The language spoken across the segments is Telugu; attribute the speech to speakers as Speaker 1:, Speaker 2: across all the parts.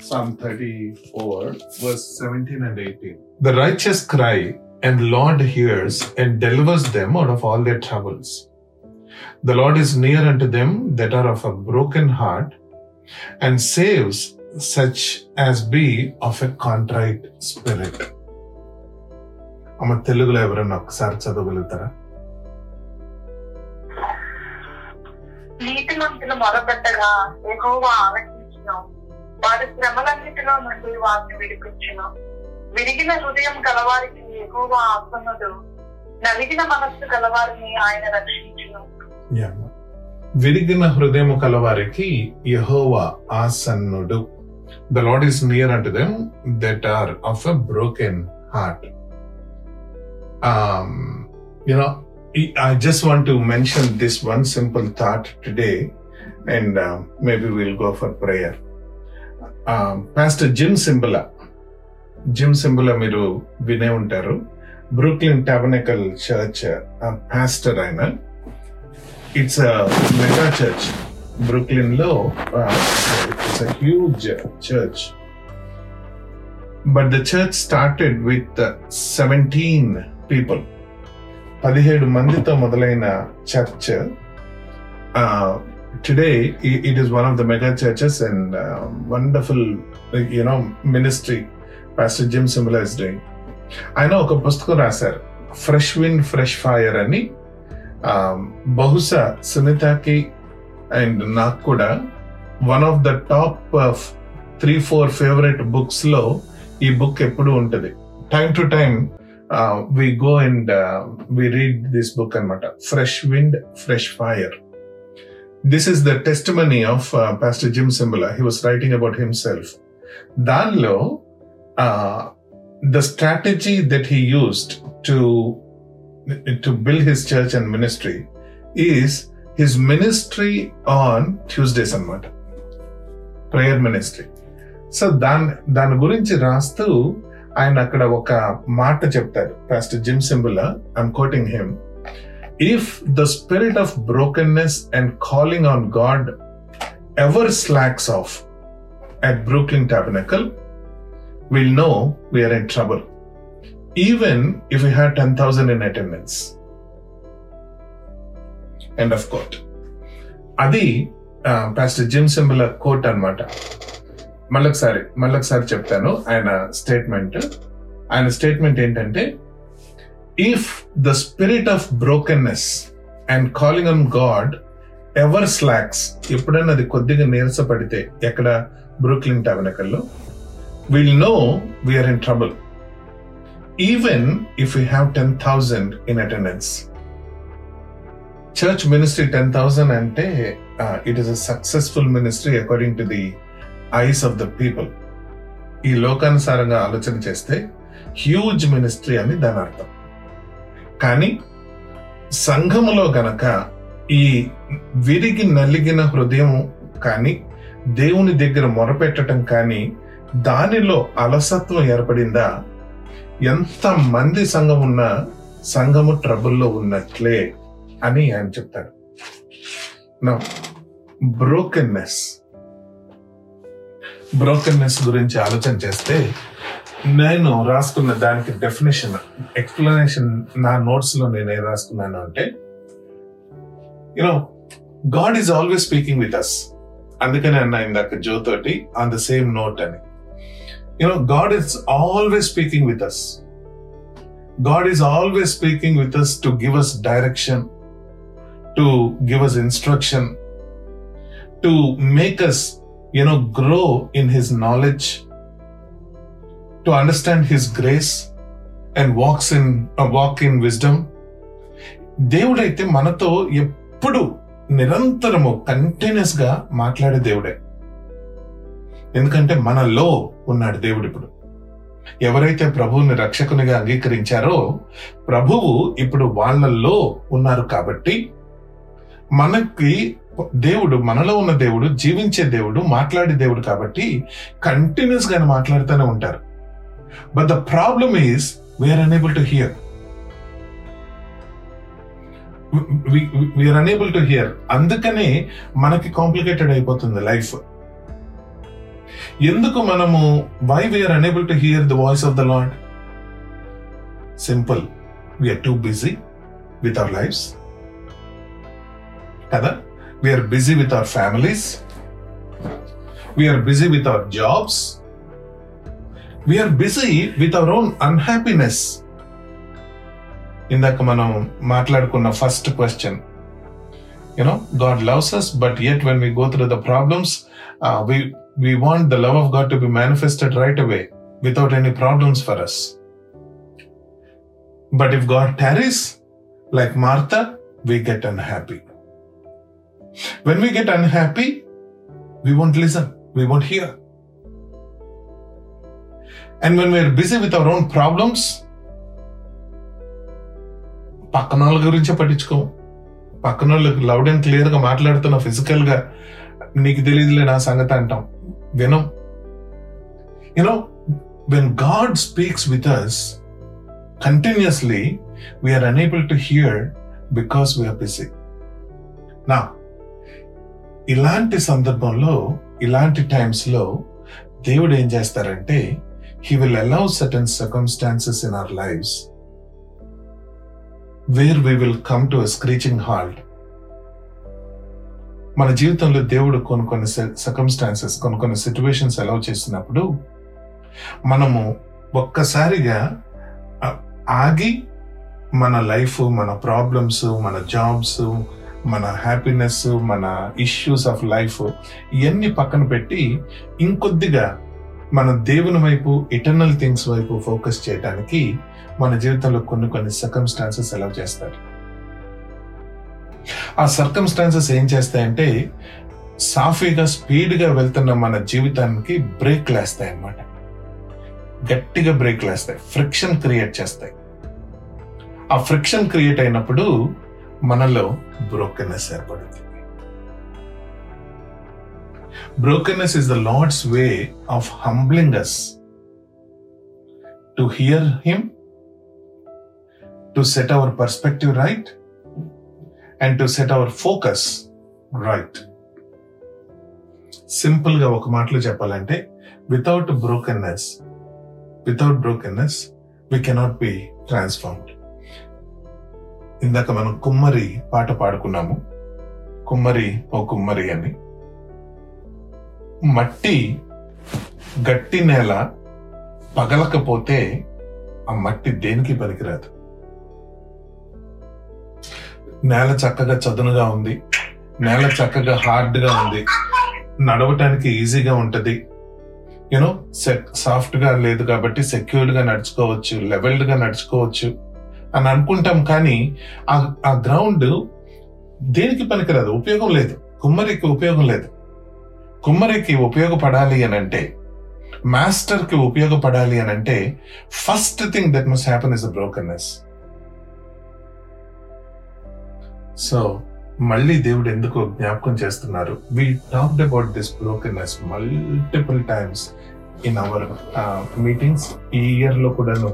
Speaker 1: Psalm 34, verse 17 and 18. The righteous cry, and Lord hears and delivers them out of all their troubles. The Lord is near unto them that are of a broken heart, and saves such as be of a contrite spirit. అమ్మ తెలుగులో ఎవరన్నా ఒకసారి చదవగలుగుతారా
Speaker 2: నీతిమంతులు మొదపెట్టగా యెహోవా ఆలకించును వారి శ్రమలన్నిటిలో నుండి వారిని విడిపించును విరిగిన హృదయం గలవారికి యెహోవా ఆసన్నుడు నలిగిన మనస్సు గలవారిని ఆయన రక్షించును
Speaker 1: Yeah. విరిగిన హృదయము కలవారికి యహోవా ఆసన్నుడు the Lord is near unto them that are of a broken heart you know I just want to mention this one simple thought today and maybe will go for prayer pastor Jim Cymbala Jim Cymbala మీరు వినే ఉంటారు. బ్రూక్లిన్ టాబనకల్ చర్చ్ పాస్టర్ ఆయన. It's mega church బ్రూక్లిన్లో it's huge church but the church started with seventeen people పదిహేడు మందితో మొదలైన church today it is one of the mega churches and wonderful you know ministry pastor Jim Cymbala's doing ఆయన ఒక పుస్తకం రాశారు. ఫ్రెష్ విన్ ఫ్రెష్ ఫైర్ అని. బహుశా సునీతకి అండ్ నాకు కూడా one of the top three four favourite బుక్స్లో ఈ బుక్ ఎప్పుడు ఉంటుంది. Time to time we go and we read this book అనమాట fresh wind fresh fire this is the test of pastor Jim Cymbala he was writing about himself దానిలో the strategy that he used to to build his church and ministry is his ministry on Tuesdays అనమాట ప్రేయర్ మినిస్ట్రీ సో దాని దాని గురించి రాస్తూ ఆయన అక్కడ ఒక మాట చెప్తారు pastor Jim Cymbala I'm quoting him if the spirit of brokenness and calling on God ever slacks off at Brooklyn Tabernacle, we'll know we are in trouble, even if we had 10,000 in attendance. End of quote అది పాస్టర్ జిమ్ సింబల్ కోట్ అనమాట మళ్ళొకసారి మళ్ళొకసారి చెప్తాను. ఆయన స్టేట్మెంట్ ఆయన స్టేట్మెంట్ ఏంటంటే if the spirit of brokenness and calling on God ever slacks ఎప్పుడన్నా అది కొద్దిగా నీరసపడితే ఎక్కడ? Brooklyn టెబనకల్లో will know we're in trouble even if you have ten thousand in attendance church ministry ten thousand అంటే it is a successful ministry according to the eyes of the people ఈ లోకానుసారంగా ఆలోచన చేస్తే హ్యూజ్ మినిస్ట్రీ అని దాని అర్థం. కానీ సంఘములో గనక ఈ విరిగి నలిగిన హృదయం కానీ దేవుని దగ్గర మొరపెట్టడం కానీ దానిలో అలసత్వం ఏర్పడిందా? ఎంత మంది సంఘం ఉన్నా సంఘము ట్రబుల్లో ఉన్నట్లే అని ఆయన చెప్తారు నా బ్రోకెన్నెస్ బ్రోకెన్నెస్ గురించి ఆలోచన చేస్తే నేను రాసుకున్న దానికి డెఫినేషన్ ఎక్స్ప్లెనేషన్ నా నోట్స్లో నేను ఏం రాసుకున్నాను అంటే you know God is always speaking with us అందుకని అన్నా ఇందాక జో తోటి ఆన్ ద సేమ్ నోట్ అని. You know God is always speaking with us God is always speaking with us to give us direction to give us instruction to make us you know grow in his knowledge to understand his grace and walks in uh, walk in wisdom దేవుడైతే మనతో ఎప్పుడు నిరంతరము కంటిన్యూస్గా మాట్లాడే దేవుడే. ఎందుకంటే మనలో ఉన్నాడు దేవుడు ఇప్పుడు. ఎవరైతే ప్రభువుని రక్షకునిగా అంగీకరించారో ప్రభువు ఇప్పుడు వాళ్ళల్లో ఉన్నారు కాబట్టి మనకి దేవుడు మనలో ఉన్న దేవుడు జీవించే దేవుడు మాట్లాడే దేవుడు కాబట్టి కంటిన్యూస్గా మాట్లాడుతూనే ఉంటారు. But the problem is we're unable to hear we're unable to hear అందుకనే మనకి కాంప్లికేటెడ్ అయిపోతుంది లైఫ్ ఎందుకు మనము why we're unable to hear the voice of the Lord simple we're too busy with our lives కదా? We're busy with our families we're busy with our jobs We are busy with our own unhappiness ఇందాక మనం మాట్లాడుకున్న first question you know God loves us but yet when we go through the problems we we want the love of God to be manifested right away without any problems for us. But if God tarries, like Martha, we get unhappy. When we get unhappy, we won't listen, we won't hear. And when we're busy with our own problems పక్కన వాళ్ళ గురించి పట్టించుకోము పక్కన వాళ్ళకి లౌడ్ అండ్ క్లియర్గా మాట్లాడుతున్న ఫిజికల్గా నీకు తెలియదులే నా సంగతి అంటాం. వినం. You know when God speaks with us continuously we're unable to hear because we're busy నా ఇలాంటి సందర్భంలో ఇలాంటి టైమ్స్లో దేవుడు ఏం చేస్తారంటే he will allow certain circumstances in our lives where we will come to screeching halt మన జీవితంలో దేవుడు కొన్ని కొన్ని సర్కమ్స్టాన్సెస్ కొన్ని కొన్ని సిచ్యువేషన్స్ అలౌ చేసినప్పుడు మనము ఒక్కసారిగా ఆగి మన లైఫ్ మన ప్రాబ్లమ్స్ మన జాబ్స్ మన హ్యాపీనెస్ మన ఇష్యూస్ ఆఫ్ లైఫ్ ఇవన్నీ పక్కన పెట్టి ఇంకొద్దిగా మన దేవుని వైపు ఇటర్నల్ థింగ్స్ వైపు ఫోకస్ చేయడానికి మన జీవితంలో కొన్ని కొన్ని సర్కమ్స్టాన్సెస్ అలౌ చేస్తారు. ఆ సర్కమ్స్టాన్సెస్ ఏం చేస్తాయంటే సాఫీగా స్పీడ్గా వెళ్తున్న మన జీవితానికి బ్రేక్ లేస్తాయి అన్నమాట. గట్టిగా బ్రేక్ లేస్తాయి. ఫ్రిక్షన్ క్రియేట్ చేస్తాయి. ఆ ఫ్రిక్షన్ క్రియేట్ అయినప్పుడు మనలో బ్రోకెన్నెస్ ఏర్పడుతుంది. Brokenness is the lord's way of humbling us to hear him to set our perspective right and to set our focus right సింపుల్గా ఒక మాటలో చెప్పాలంటే without brokenness without brokenness we cannot be transformed ఇందాక మనం కుమ్మరి పాట పాడుకున్నాము. కుమ్మరి ఓ కుమ్మరి అని. మట్టి గట్టి నేల పగలకపోతే ఆ మట్టి దేనికి పనికిరాదు. నేల చక్కగా చదునుగా ఉంది. నేల చక్కగా హార్డ్గా ఉంది. నడవటానికి ఈజీగా ఉంటుంది. యూనో సాఫ్ట్ సాఫ్ట్గా లేదు కాబట్టి సెక్యూర్డ్గా నడుచుకోవచ్చు లెవెల్డ్గా నడుచుకోవచ్చు అని అనుకుంటాం కానీ ఆ ఆ గ్రౌండ్ దేనికి పనికిరాదు? ఉపయోగం లేదు. కుమ్మరికి ఉపయోగం లేదు. కుమ్మరికి ఉపయోగపడాలి అని అంటే మాస్టర్కి ఉపయోగపడాలి అని అంటే first thing that must happen is a brokenness so మళ్ళీ దేవుడు ఎందుకు జ్ఞాపకం చేస్తున్నారు? We talked about this brokenness multiple times in our meetings ఈ ఇయర్లో కూడాను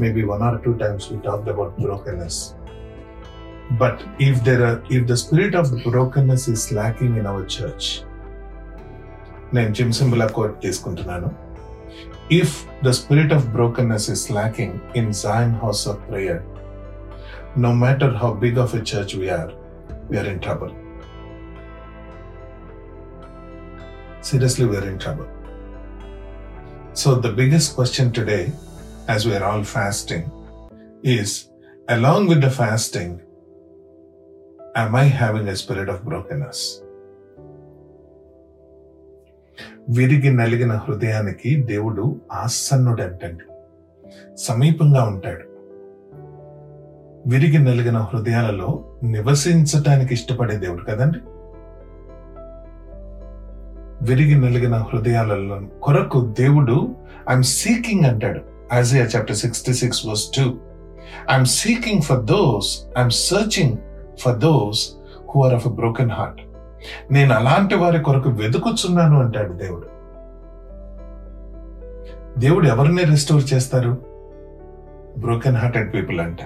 Speaker 1: maybe one or two times we talked about brokenness but if there if the spirit of brokenness is lacking in our church నేను జిమ్సింబులా కోట్ తీసుకుంటున్నాను if the spirit of brokenness is lacking in Zion House of Prayer no matter how big of a church we are, we are in trouble. Seriously, we are in trouble. So, the biggest question today, as we are all fasting, is along with the fasting, am I having a spirit of brokenness? విరిగి నలిగిన హృదయానికి దేవుడు ఆసన్నుడు అంటండి సమీపంగా ఉంటాడు. విరిగి నలిగిన హృదయాలలో నివసించటానికి ఇష్టపడే దేవుడు కదండి? విరిగి నలిగిన హృదయాలలో కొరకు దేవుడు ఐఎమ్ సీకింగ్ అంటాడు. Isaiah chapter sixty six verse two I'm seeking for those I'm searching for those who are of a broken heart నేను అలాంటి వారి కొరకు వెతుకుచున్నాను అంటాడు దేవుడు. దేవుడు ఎవరిని రిస్టోర్ చేస్తారు? బ్రోకెన్ హార్టెడ్ పీపుల్ అంట.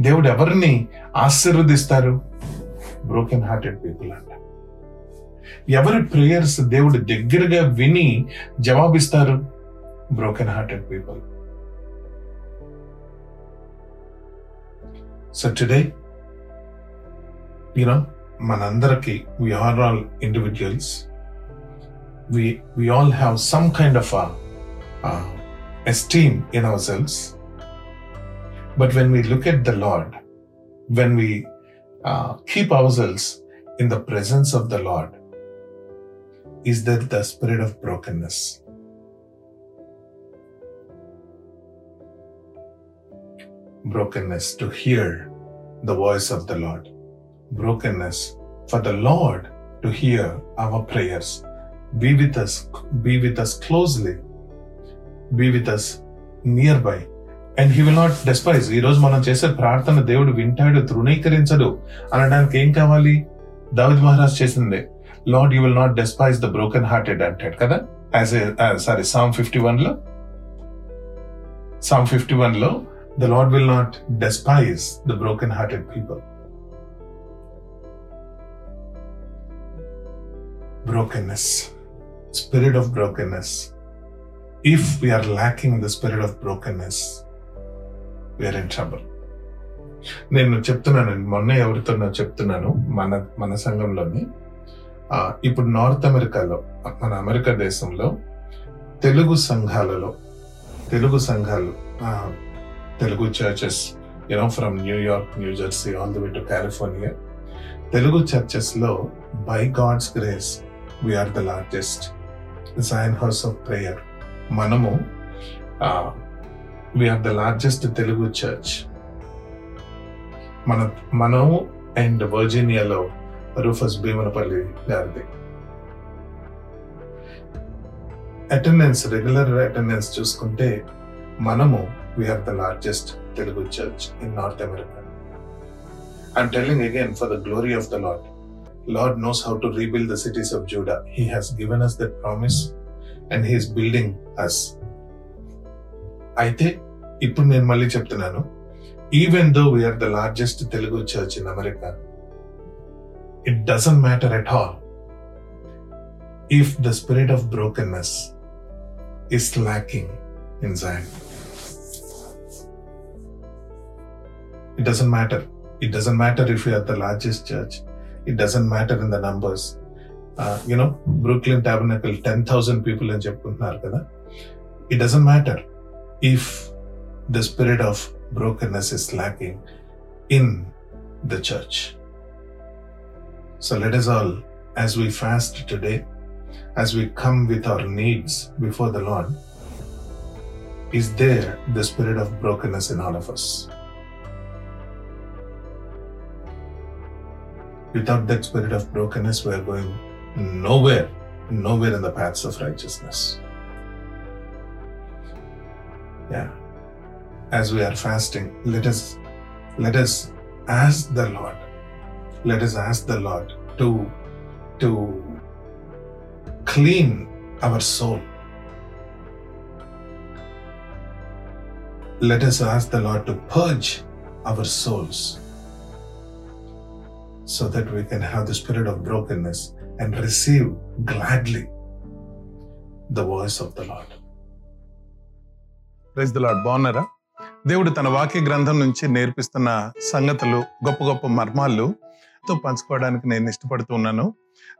Speaker 1: దేవుడు ఎవరిని ఆశీర్వదిస్తారు? బ్రోకెన్ హార్టెడ్ పీపుల్ అంట. ఎవరి ప్రేయర్స్ దేవుడు దగ్గరగా విని జవాబిస్తారు? Broken hearted people so today you know మనందరికి we are all individuals we we all have some kind of esteem in our selves but when we look at the Lord when we keep our selves in the presence of the Lord is there the spirit of brokenness. Brokenness to hear the voice of the Lord. Brokenness for the Lord to hear our prayers. Be with us, be with us closely, be with us nearby. And he will not despise ఈరోజు మనం చేసే ప్రార్థన దేవుడు వింటాడు తృణీకరించడు. అనడానికి ఏం కావాలి? దావిద్ మహారాజ్ చేసిందే. Lord you will not despise the broken hearted అంటాడు కదా? As a sorry psalm fifty వన్లో? సామ్ ఫిఫ్టీ వన్లో the lord will not despise the broken hearted people brokenness, spirit of brokenness. If we are lacking the spirit of brokenness, we are in trouble. నేను చెప్తున్నాను మొన్న ఎవరితోనో చెప్తున్నాను మన మన సంఘంలోని ఇప్పుడు నార్త్ అమెరికాలో మన అమెరికా దేశంలో తెలుగు సంఘాలలో తెలుగు సంఘాలు Telugu churches you know from New York New Jersey all the way to California Telugu చర్చెస్లో by God's grace we are the largest Zion House of Prayer మనము we are the largest Telugu church మన మనము అండ్ వర్జీనియాలో రూఫస్ భీమనపల్లి గారిది. అటెండెన్స్ రెగ్యులర్ అటెండెన్స్ చూసుకుంటే మనము we are the largest Telugu church in North America I'm telling again for the glory of the lord Lord knows how to rebuild the cities of Judah. He has given us that promise and He is building us. అయితే ఇప్పుడు నేను మళ్ళీ చెప్తున్నాను even though we are the largest Telugu church in America it doesn't matter at all if the spirit of brokenness is lacking in Zion it doesn't matter it doesn't matter if you are the largest church it doesn't matter in the numbers. Uh, you know, Brooklyn Tabernacle, 10,000 people అని చెప్పుకుంటున్నారు కదా it doesn't matter if the spirit of brokenness is lacking in the church. So let us all, as we fast today, as we come with our needs before the Lord, is there the spirit of brokenness in all of us? Without that spirit of brokenness, we are going nowhere, nowhere in the paths of righteousness. Yeah. As we are fasting, let us let us ask the Lord. Let us ask the Lord to to clean our soul. Let us ask the Lord to purge our souls so that we can have the spirit of brokenness and receive gladly the voice of the Lord.
Speaker 3: Praise the lord బాగున్నారా? దేవుడు తన వాక్య గ్రంథం నుంచి నేర్పిస్తున్న సంగతులు గొప్ప గొప్ప మర్మాలు తో పంచుకోవడానికి నేను ఇష్టపడుతూ ఉన్నాను.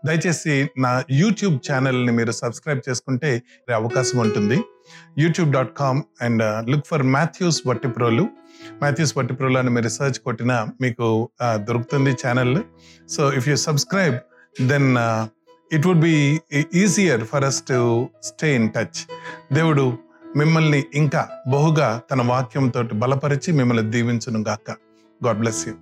Speaker 3: దయచేసి నా యూట్యూబ్ ఛానల్ని మీరు సబ్స్క్రైబ్ చేసుకుంటే అవకాశం ఉంటుంది. YouTube dot com and look for Matthews Vattiprolu Matthews Vattiprolu అని మీరు రీసెర్చ్ కొట్టినా మీకు దొరుకుతుంది channel so if you subscribe then it would be easier for us to stay in touch దేవుడు మిమ్మల్ని ఇంకా బహుగా తన వాక్యంతో బలపరిచి మిమ్మల్ని దీవించును గాక. God bless you